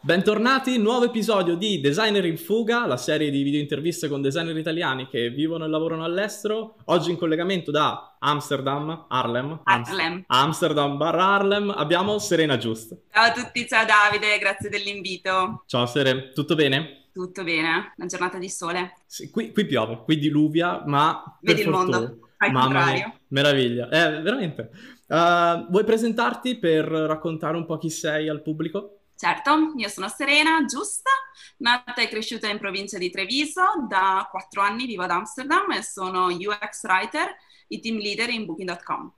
Bentornati, nuovo episodio di Designer in Fuga, la serie di video interviste con designer italiani che vivono e lavorano all'estero. Oggi in collegamento da Amsterdam, Harlem, Harlem. Amsterdam barra Harlem, abbiamo Serena Giust. Ciao a tutti, ciao Davide, grazie dell'invito. Ciao Sere, tutto bene? Tutto bene, una giornata di sole. Sì, qui, qui piove, qui diluvia, ma Vedi per il fortuna. mondo, al Mamma contrario. mia, meraviglia. Eh, veramente. Uh, vuoi presentarti per raccontare un po' chi sei al pubblico? Certo, io sono Serena, giusta, nata e cresciuta in provincia di Treviso, da quattro anni vivo ad Amsterdam e sono UX writer e team leader in Booking.com.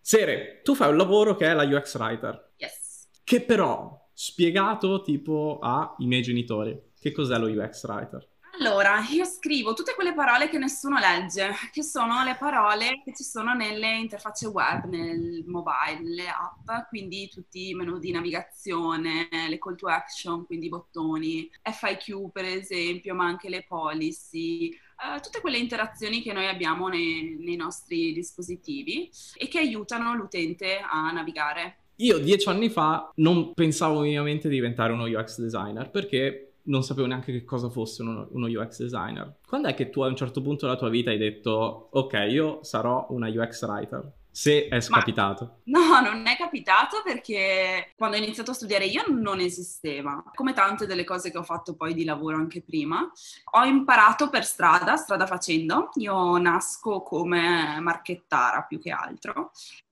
Sere, tu fai un lavoro che è la UX writer, Yes. che però, spiegato tipo ai miei genitori, che cos'è lo UX writer? Allora, io scrivo tutte quelle parole che nessuno legge, che sono le parole che ci sono nelle interfacce web, nel mobile, nelle app, quindi tutti i menu di navigazione, le call to action, quindi i bottoni, FIQ per esempio, ma anche le policy, eh, tutte quelle interazioni che noi abbiamo nei, nei nostri dispositivi e che aiutano l'utente a navigare. Io dieci anni fa non pensavo minimamente di diventare uno UX designer perché non sapevo neanche che cosa fosse uno, uno, UX designer. Quando è che tu a un certo punto della tua vita hai detto ok, io sarò una UX writer? Se è scapitato. No, non è capitato perché quando ho iniziato a studiare io non esisteva. Come tante delle cose che ho fatto poi di lavoro anche prima, ho imparato per strada, strada facendo. Io nasco come marchettara più che altro.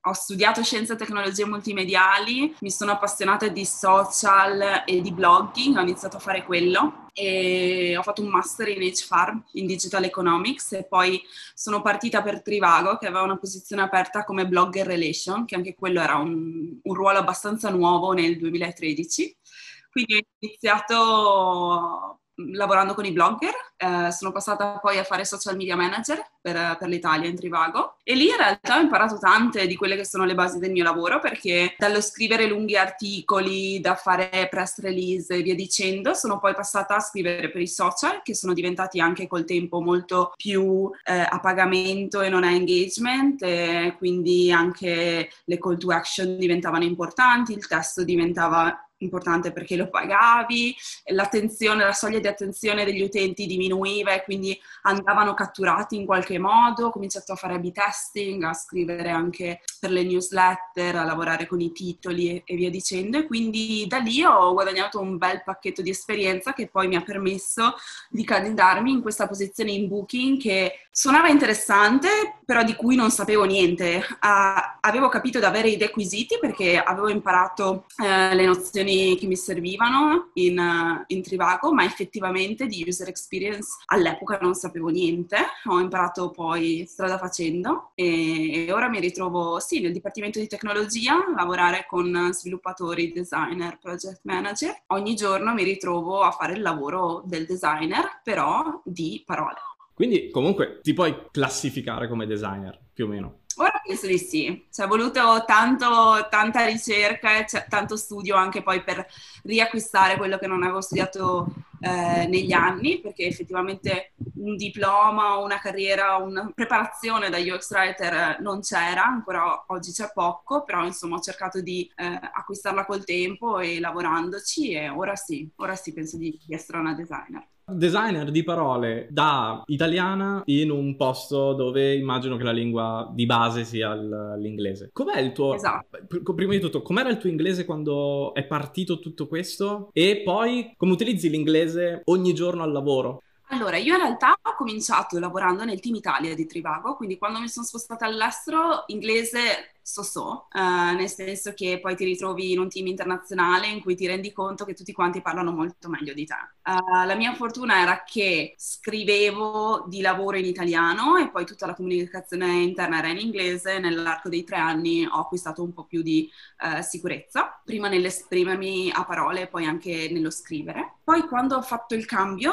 Ho studiato scienze e tecnologie multimediali, mi sono appassionata di social e di blogging, ho iniziato a fare quello e ho fatto un master in HFAR, in Digital Economics e poi sono partita per Trivago che aveva una posizione aperta come blogger relation, che anche quello era un, un ruolo abbastanza nuovo nel 2013. Quindi ho iniziato lavorando con i blogger, eh, sono passata poi a fare social media manager per, per, l'Italia in Trivago. E lì in realtà ho imparato tante di quelle che sono le basi del mio lavoro perché dallo scrivere lunghi articoli, da fare press release e via dicendo, sono poi passata a scrivere per i social che sono diventati anche col tempo molto più eh, a pagamento e non a engagement e quindi anche le call to action diventavano importanti, il testo diventava importante perché lo pagavi, l'attenzione, la soglia di attenzione degli utenti diminuiva e quindi andavano catturati in qualche modo, ho cominciato a fare A-B testing, a scrivere anche per le newsletter, a lavorare con i titoli e via dicendo e quindi da lì ho guadagnato un bel pacchetto di esperienza che poi mi ha permesso di candidarmi in questa posizione in Booking che suonava interessante però di cui non sapevo niente. Uh, avevo capito di avere i requisiti perché avevo imparato uh, le nozioni che mi servivano in, uh, in, Trivago, ma effettivamente di user experience all'epoca non sapevo niente. Ho imparato poi strada facendo e, e ora mi ritrovo sì nel dipartimento di tecnologia a lavorare con sviluppatori, designer, project manager. Ogni giorno mi ritrovo a fare il lavoro del designer, però di parole. Quindi comunque ti puoi classificare come designer, più o meno. Ora penso di sì, ci è voluto tanto, tanta ricerca e tanto studio anche poi per riacquistare quello che non avevo studiato eh, negli anni, perché effettivamente un diploma, una carriera, una preparazione da UX Writer non c'era, ancora oggi c'è poco, però insomma ho cercato di eh, acquistarla col tempo e lavorandoci e ora sì, ora sì penso di, di essere una designer. Designer di parole da italiana in un posto dove immagino che la lingua di base sia l'inglese. Com'è il tuo... Esatto. Prima di tutto, com'era il tuo inglese quando è partito tutto questo? E poi come utilizzi l'inglese ogni giorno al lavoro? Allora, io in realtà ho cominciato lavorando nel team Italia di Trivago, quindi quando mi sono spostata all'estero, inglese so so, uh, nel senso che poi ti ritrovi in un team internazionale in cui ti rendi conto che tutti quanti parlano molto meglio di te. Uh, la mia fortuna era che scrivevo di lavoro in italiano e poi tutta la comunicazione interna era in inglese. Nell'arco dei tre anni ho acquistato un po' più di uh, sicurezza, prima nell'esprimermi a parole e poi anche nello scrivere. Poi quando ho fatto il cambio,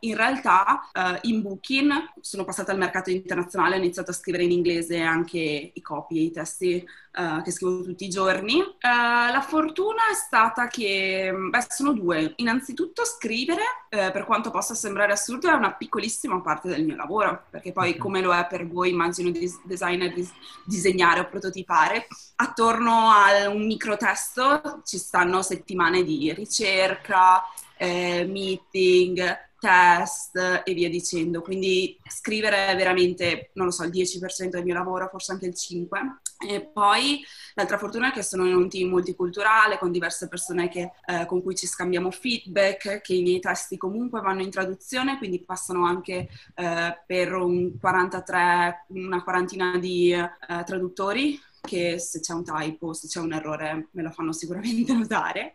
in realtà in Booking sono passata al mercato internazionale, ho iniziato a scrivere in inglese anche i copy, i testi uh, che scrivo tutti i giorni. Uh, la fortuna è stata che, beh, sono due. Innanzitutto scrivere, per quanto possa sembrare assurdo, è una piccolissima parte del mio lavoro, perché poi come lo è per voi, immagino, dis- designer, dis- disegnare o prototipare, attorno a un microtesto ci stanno settimane di ricerca, eh, meeting, test e via dicendo. Quindi scrivere è veramente, non lo so, il 10% del mio lavoro, forse anche il 5%. E poi l'altra fortuna è che sono in un team multiculturale con diverse persone che, eh, con cui ci scambiamo feedback, che i miei testi comunque vanno in traduzione, quindi passano anche eh, per un 43, una quarantina di eh, traduttori che se c'è un typo, se c'è un errore me lo fanno sicuramente notare.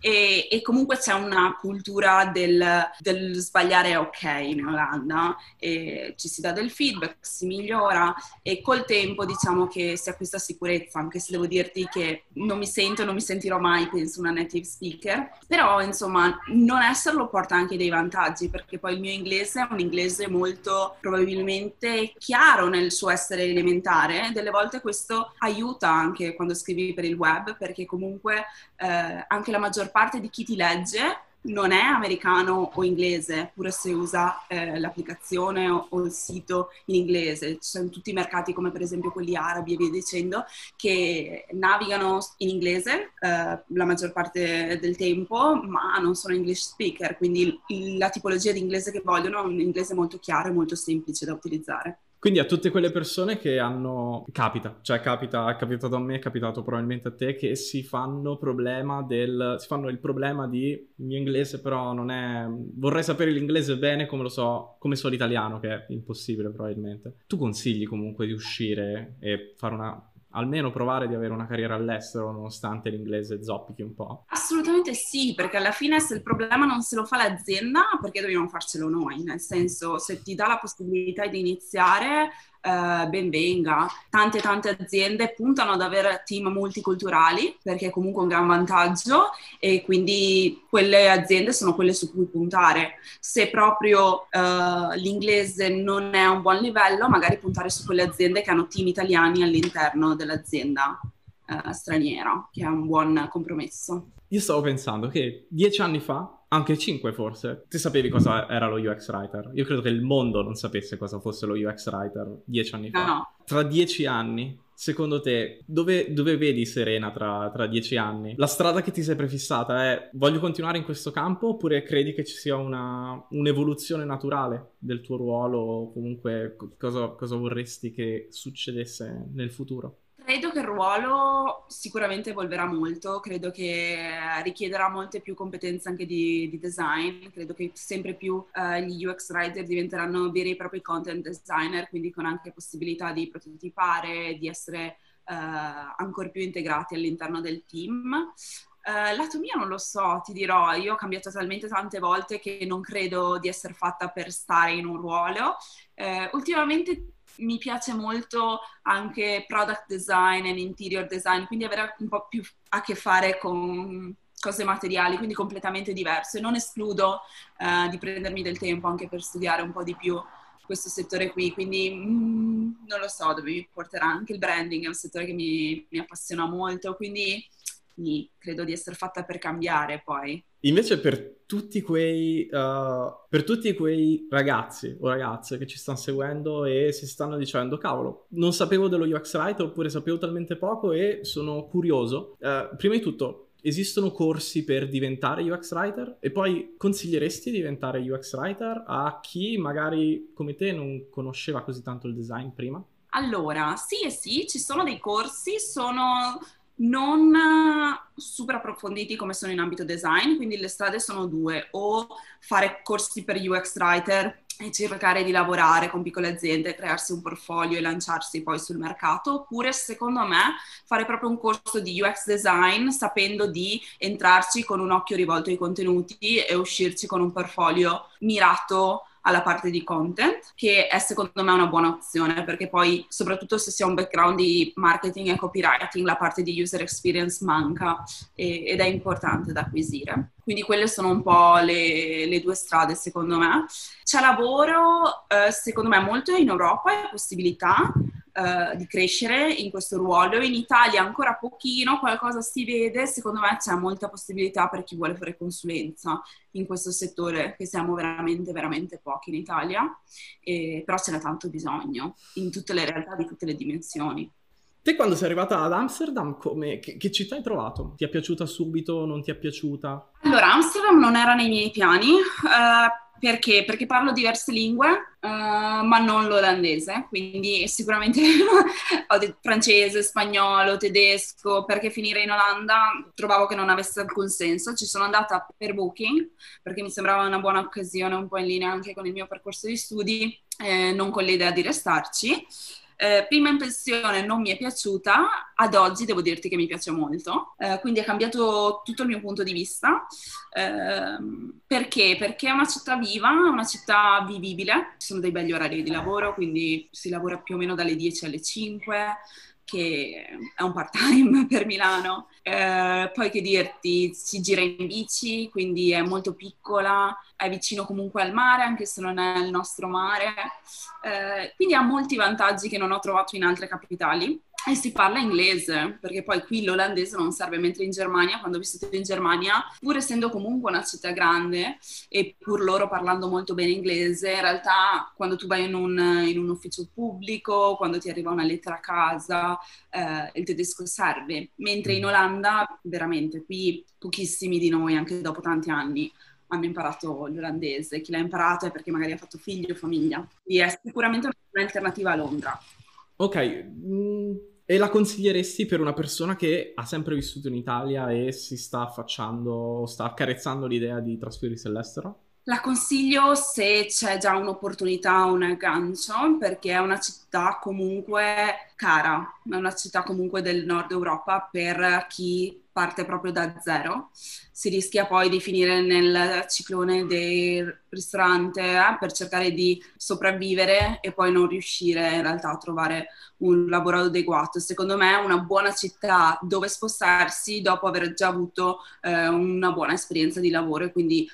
E, e comunque c'è una cultura del, del, sbagliare ok in Olanda e ci si dà del feedback, si migliora e col tempo diciamo che si acquista sicurezza, anche se devo dirti che non mi sento non mi sentirò mai penso una native speaker, però insomma non esserlo porta anche dei vantaggi perché poi il mio inglese è un inglese molto probabilmente chiaro nel suo essere elementare, delle volte questo aiuta aiuta anche quando scrivi per il web, perché comunque eh, anche la maggior parte di chi ti legge non è americano o inglese, pure se usa eh, l'applicazione o, o, il sito in inglese. Ci sono tutti i mercati, come per esempio quelli arabi e via dicendo, che navigano in inglese eh, la maggior parte del tempo, ma non sono English speaker, quindi la tipologia di inglese che vogliono è un inglese molto chiaro e molto semplice da utilizzare. Quindi a tutte quelle persone che hanno... Capita, cioè capita, è capitato a me, è capitato probabilmente a te, che si fanno problema del... si fanno il problema di il mio inglese però non è... vorrei sapere l'inglese bene come lo so, come so l'italiano, che è impossibile probabilmente. Tu consigli comunque di uscire e fare una almeno provare di avere una carriera all'estero nonostante l'inglese zoppichi un po'? Assolutamente sì, perché alla fine se il problema non se lo fa l'azienda, perché dobbiamo farcelo noi? Nel senso, se ti dà la possibilità di iniziare, eh, ben. Tante tante aziende puntano ad avere team multiculturali perché è comunque un gran vantaggio e quindi quelle aziende sono quelle su cui puntare. Se proprio eh, l'inglese non è a un buon livello, magari puntare su quelle aziende che hanno team italiani all'interno dell'azienda eh, straniera, che è un buon compromesso. Io stavo pensando che dieci anni fa anche 5 forse. Ti sapevi cosa era lo UX Writer? Io credo che il mondo non sapesse cosa fosse lo UX Writer dieci anni fa. No. Tra dieci anni, secondo te, dove, dove vedi Serena tra, tra, dieci anni? La strada che ti sei prefissata è voglio continuare in questo campo oppure credi che ci sia una, un'evoluzione naturale del tuo ruolo o comunque cosa, cosa vorresti che succedesse nel futuro? Che il ruolo sicuramente evolverà molto, credo che richiederà molte più competenze anche di, di design, credo che sempre più uh, gli UX writer diventeranno veri e propri content designer, quindi con anche possibilità di prototipare, di essere uh, ancora più integrati all'interno del team. Uh, lato mio non lo so, ti dirò, io ho cambiato talmente tante volte che non credo di essere fatta per stare in un ruolo. Uh, ultimamente mi piace molto anche product design e interior design, quindi avere un po' più a che fare con cose materiali, quindi completamente diverse. Non escludo uh, di prendermi del tempo anche per studiare un po' di più questo settore qui, quindi mm, non lo so dove mi porterà. Anche il branding è un settore che mi, mi appassiona molto, quindi sì, credo di essere fatta per cambiare poi. Invece per tutti quei, uh, per tutti quei ragazzi o ragazze che ci stanno seguendo e si stanno dicendo cavolo, non sapevo dello UX Writer oppure sapevo talmente poco e sono curioso. Uh, prima di tutto, esistono corsi per diventare UX Writer? E poi consiglieresti di diventare UX Writer a chi magari come te non conosceva così tanto il design prima? Allora, sì e sì, ci sono dei corsi, sono non eh, super approfonditi come sono in ambito design, quindi le strade sono due, o fare corsi per UX writer e cercare di lavorare con piccole aziende, crearsi un portfolio e lanciarsi poi sul mercato, oppure secondo me fare proprio un corso di UX design sapendo di entrarci con un occhio rivolto ai contenuti e uscirci con un portfolio mirato alla parte di content, che è secondo me una buona opzione, perché poi, soprattutto se si ha un background di marketing e copywriting, la parte di user experience manca e, ed è importante da acquisire. Quindi quelle sono un po' le, le due strade, secondo me. C'è lavoro, eh, secondo me, molto in Europa e possibilità uh, di crescere in questo ruolo. In Italia ancora pochino, qualcosa si vede, secondo me c'è molta possibilità per chi vuole fare consulenza in questo settore, che siamo veramente, veramente pochi in Italia, e, però ce n'è tanto bisogno in tutte le realtà di tutte le dimensioni. Te quando sei arrivata ad Amsterdam, come, che, che, città hai trovato? Ti è piaciuta subito? Non ti è piaciuta? Allora, Amsterdam non era nei miei piani. Uh, perché? Perché parlo diverse lingue, uh, ma non l'olandese, quindi sicuramente ho detto francese, spagnolo, tedesco, perché finire in Olanda trovavo che non avesse alcun senso. Ci sono andata per Booking, perché mi sembrava una buona occasione, un po' in linea anche con il mio percorso di studi, eh, non con l'idea di restarci. Eh, prima impressione non mi è piaciuta, ad oggi devo dirti che mi piace molto, eh, quindi ha cambiato tutto il mio punto di vista. Eh, perché? Perché è una città viva, una città vivibile, ci sono dei belli orari di lavoro, quindi si lavora più o meno dalle 10 alle 5 che è un part time per Milano. Eh, poi che dirti, si gira in bici, quindi è molto piccola, è vicino comunque al mare, anche se non è il nostro mare. Eh, quindi ha molti vantaggi che non ho trovato in altre capitali. E si parla inglese, perché poi qui l'olandese non serve, mentre in Germania, quando ho vissuto in Germania, pur essendo comunque una città grande e pur loro parlando molto bene inglese, in realtà quando tu vai in un, in un ufficio pubblico, quando ti arriva una lettera a casa, eh, il tedesco serve, mentre in Olanda veramente qui pochissimi di noi, anche dopo tanti anni, hanno imparato l'olandese. Chi l'ha imparato è perché magari ha fatto figli o famiglia. Quindi è sicuramente un'alternativa a Londra. Ok, mm, e la consiglieresti per una persona che ha sempre vissuto in Italia e si sta affacciando, sta accarezzando l'idea di trasferirsi all'estero? La consiglio se c'è già un'opportunità, un aggancio, perché è una città comunque cara, è una città comunque del nord Europa per chi parte proprio da zero. Si rischia poi di finire nel ciclone del ristorante eh, per cercare di sopravvivere e poi non riuscire in realtà a trovare un lavoro adeguato. Secondo me è una buona città dove spostarsi dopo aver già avuto eh, una buona esperienza di lavoro e quindi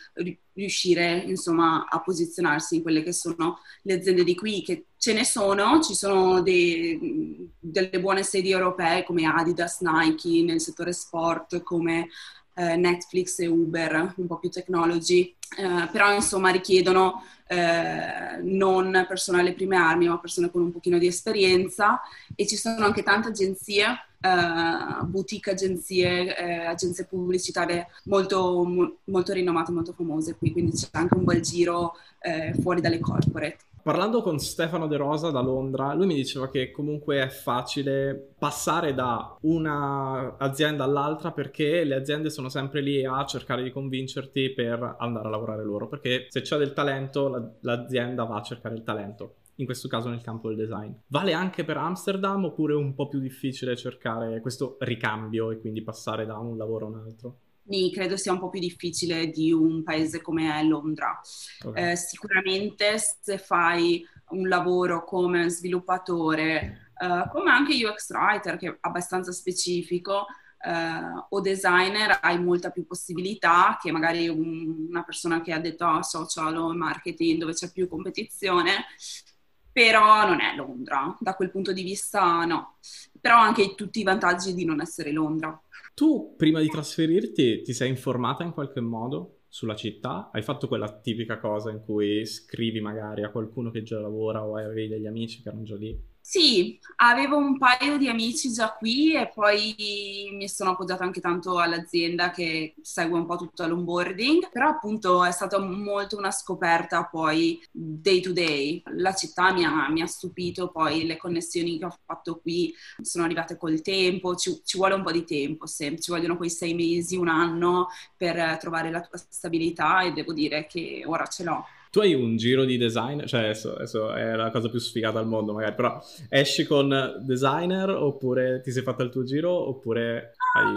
riuscire insomma a posizionarsi in quelle che sono le aziende di qui che ce ne sono, ci sono dei, delle buone sedi europee come Adidas, Nike nel settore sport, come eh, Netflix e Uber, un po' più technology, eh, però insomma richiedono eh, non persone alle prime armi, ma persone con un pochino di esperienza e ci sono anche tante agenzie, eh, boutique agenzie, eh, agenzie pubblicitarie molto, molto rinomate, molto famose qui, quindi c'è anche un bel giro eh, fuori dalle corporate. Parlando con Stefano De Rosa da Londra, lui mi diceva che comunque è facile passare da un'azienda all'altra perché le aziende sono sempre lì a cercare di convincerti per andare a lavorare loro, perché se c'è del talento l'azienda va a cercare il talento in questo caso nel campo del design. Vale anche per Amsterdam oppure è un po' più difficile cercare questo ricambio e quindi passare da un lavoro a un altro? Quindi credo sia un po' più difficile di un paese come Londra. Okay. Eh, sicuramente se fai un lavoro come sviluppatore, eh, come anche UX writer, che è abbastanza specifico, eh, o designer, hai molta più possibilità che magari un, una persona che ha detto oh, social o marketing, dove c'è più competizione, però non è Londra, da quel punto di vista no. Però anche tutti i vantaggi di non essere Londra. Tu, prima di trasferirti, ti sei informata in qualche modo sulla città? Hai fatto quella tipica cosa in cui scrivi magari a qualcuno che già lavora o avevi degli amici che erano già lì? Sì, avevo un paio di amici già qui e poi mi sono appoggiata anche tanto all'azienda che segue un po' tutto l'onboarding, però appunto è stata molto una scoperta poi day to day. La città mi ha, mi ha stupito, poi le connessioni che ho fatto qui sono arrivate col tempo, ci, ci vuole un po' di tempo, sempre. ci vogliono quei sei mesi, un anno per trovare la tua stabilità e devo dire che ora ce l'ho. Tu hai un giro di design, cioè adesso, adesso, è la cosa più sfigata al mondo magari, però esci con designer oppure ti sei fatta il tuo giro oppure hai...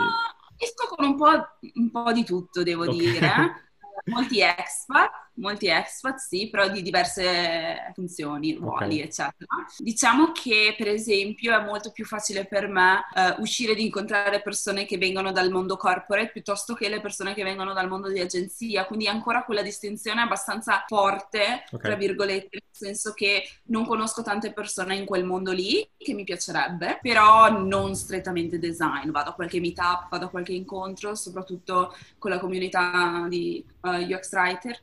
esco con un po', un po', di tutto, devo okay. dire. Molti expat, molti expat, sì, però di diverse funzioni, ruoli, okay. eccetera. Diciamo che, per esempio, è molto più facile per me uh, uscire ed incontrare persone che vengono dal mondo corporate piuttosto che le persone che vengono dal mondo di agenzia, quindi ancora quella distinzione abbastanza forte, okay. tra virgolette, nel senso che non conosco tante persone in quel mondo lì, che mi piacerebbe, però non strettamente design. Vado a qualche meetup, vado a qualche incontro, soprattutto con la comunità di uh, UX Writer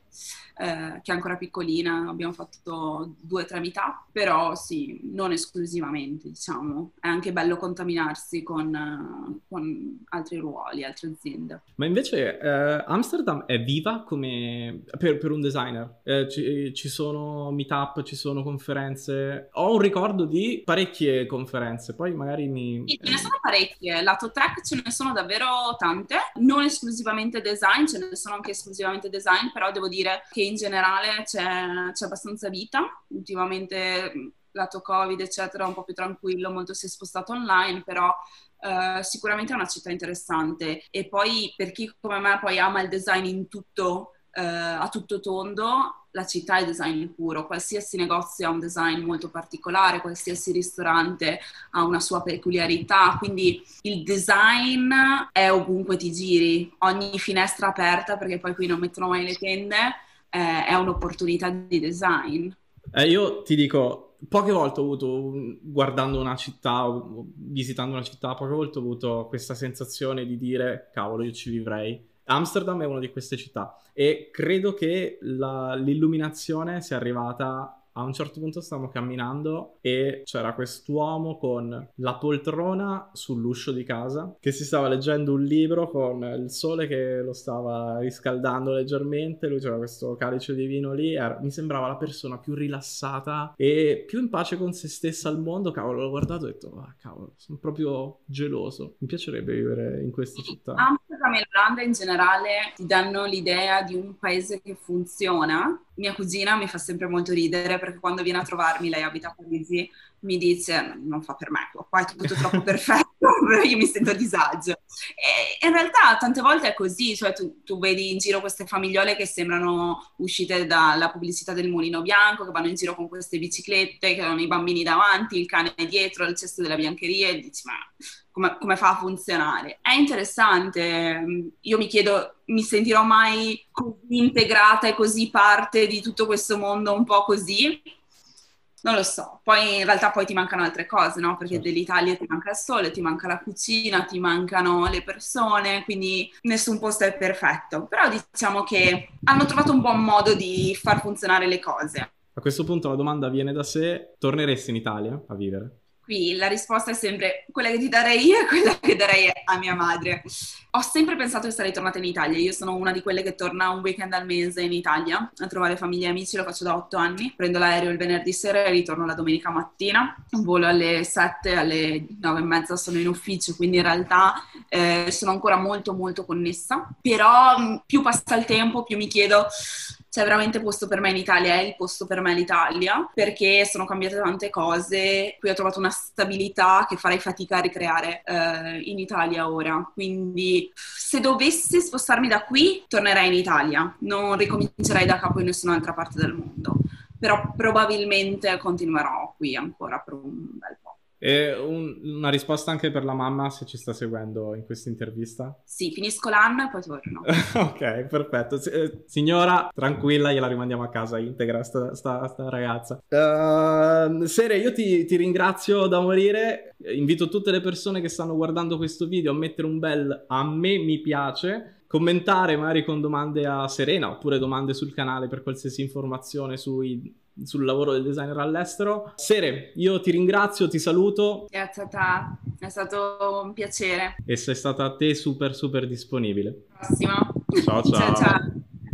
eh, che è ancora piccolina, abbiamo fatto due o tre meetup, però sì, non esclusivamente, diciamo. È anche bello contaminarsi con, uh, con altri ruoli, altre aziende. Ma invece eh, Amsterdam è viva come per, per un designer? Eh, ci, ci, sono meetup, ci sono conferenze? Ho un ricordo di parecchie conferenze, poi magari mi... Sì, ce ne sono parecchie, lato tech ce ne sono davvero tante, non esclusivamente design, ce ne sono anche esclusivamente design, però devo dire che in generale c'è, c'è abbastanza vita. Ultimamente, lato Covid, eccetera, un po' più tranquillo, molto si è spostato online, però Uh, sicuramente è una città interessante. E poi per chi come me poi ama il design in tutto, uh, a tutto tondo, la città è design puro, qualsiasi negozio ha un design molto particolare, qualsiasi ristorante ha una sua peculiarità, quindi il design è ovunque ti giri, ogni finestra aperta, perché poi qui non mettono mai le tende, eh, è un'opportunità di design. Eh, io ti dico, poche volte ho avuto, guardando una città, visitando una città, poche volte ho avuto questa sensazione di dire, cavolo, io ci vivrei. Amsterdam è una di queste città e credo che la, l'illuminazione sia arrivata a un certo punto stavamo camminando e c'era quest'uomo con la poltrona sull'uscio di casa che si stava leggendo un libro con il sole che lo stava riscaldando leggermente, lui c'era questo calice di vino lì, era, mi sembrava la persona più rilassata e più in pace con se stessa al mondo, cavolo, l'ho guardato e ho detto, ah cavolo, sono proprio geloso, mi piacerebbe vivere in questa città. Amsterdam e l'Olanda in generale ti danno l'idea di un paese che funziona? Mia cugina mi fa sempre molto ridere perché quando viene a trovarmi, lei abita a Parigi, mi dice non fa per me, qua è tutto troppo perfetto, io mi sento a disagio. E in realtà tante volte è così, cioè tu, tu, vedi in giro queste famigliole che sembrano uscite dalla pubblicità del mulino bianco, che vanno in giro con queste biciclette, che hanno i bambini davanti, il cane dietro, il cesto della biancheria e dici ma come, come fa a funzionare? È interessante, io mi chiedo, mi sentirò mai così integrata e così parte di tutto questo mondo un po' così? Non lo so, poi in realtà poi ti mancano altre cose, no? Perché dell'Italia ti manca il sole, ti manca la cucina, ti mancano le persone, quindi nessun posto è perfetto. Però diciamo che hanno trovato un buon modo di far funzionare le cose. A questo punto la domanda viene da sé, torneresti in Italia a vivere? Qui la risposta è sempre quella che ti darei io e quella che darei a mia madre. Ho sempre pensato di sarei tornata in Italia. Io sono una di quelle che torna un weekend al mese in Italia a trovare famiglia e amici, lo faccio da otto anni. Prendo l'aereo il venerdì sera e ritorno la domenica mattina. Volo alle sette, alle nove e mezza sono in ufficio, quindi in realtà eh, sono ancora molto molto connessa. Però più passa il tempo, più mi chiedo c'è veramente posto per me in Italia, è il posto per me l'Italia, perché sono cambiate tante cose, qui ho trovato una stabilità che farei fatica a ricreare eh, in Italia ora. Quindi se dovessi spostarmi da qui, tornerei in Italia, non ricomincerei da capo in nessun'altra parte del mondo, però probabilmente continuerò qui ancora per un bel po'. E un, una risposta anche per la mamma se ci sta seguendo in questa intervista? Sì, finisco l'anno e poi torno. ok, perfetto. S- eh, signora, tranquilla, gliela rimandiamo a casa integra sta, sta, sta ragazza. Uh, Sere, io ti, ti, ringrazio da morire. Invito tutte le persone che stanno guardando questo video a mettere un bel a me mi piace commentare magari con domande a Serena oppure domande sul canale per qualsiasi informazione sui sul lavoro del designer all'estero. Sere, io ti ringrazio, ti saluto. Grazie a te, è stato un piacere. E sei stata a te super super disponibile. Prossimo. ciao. ciao. ciao, ciao.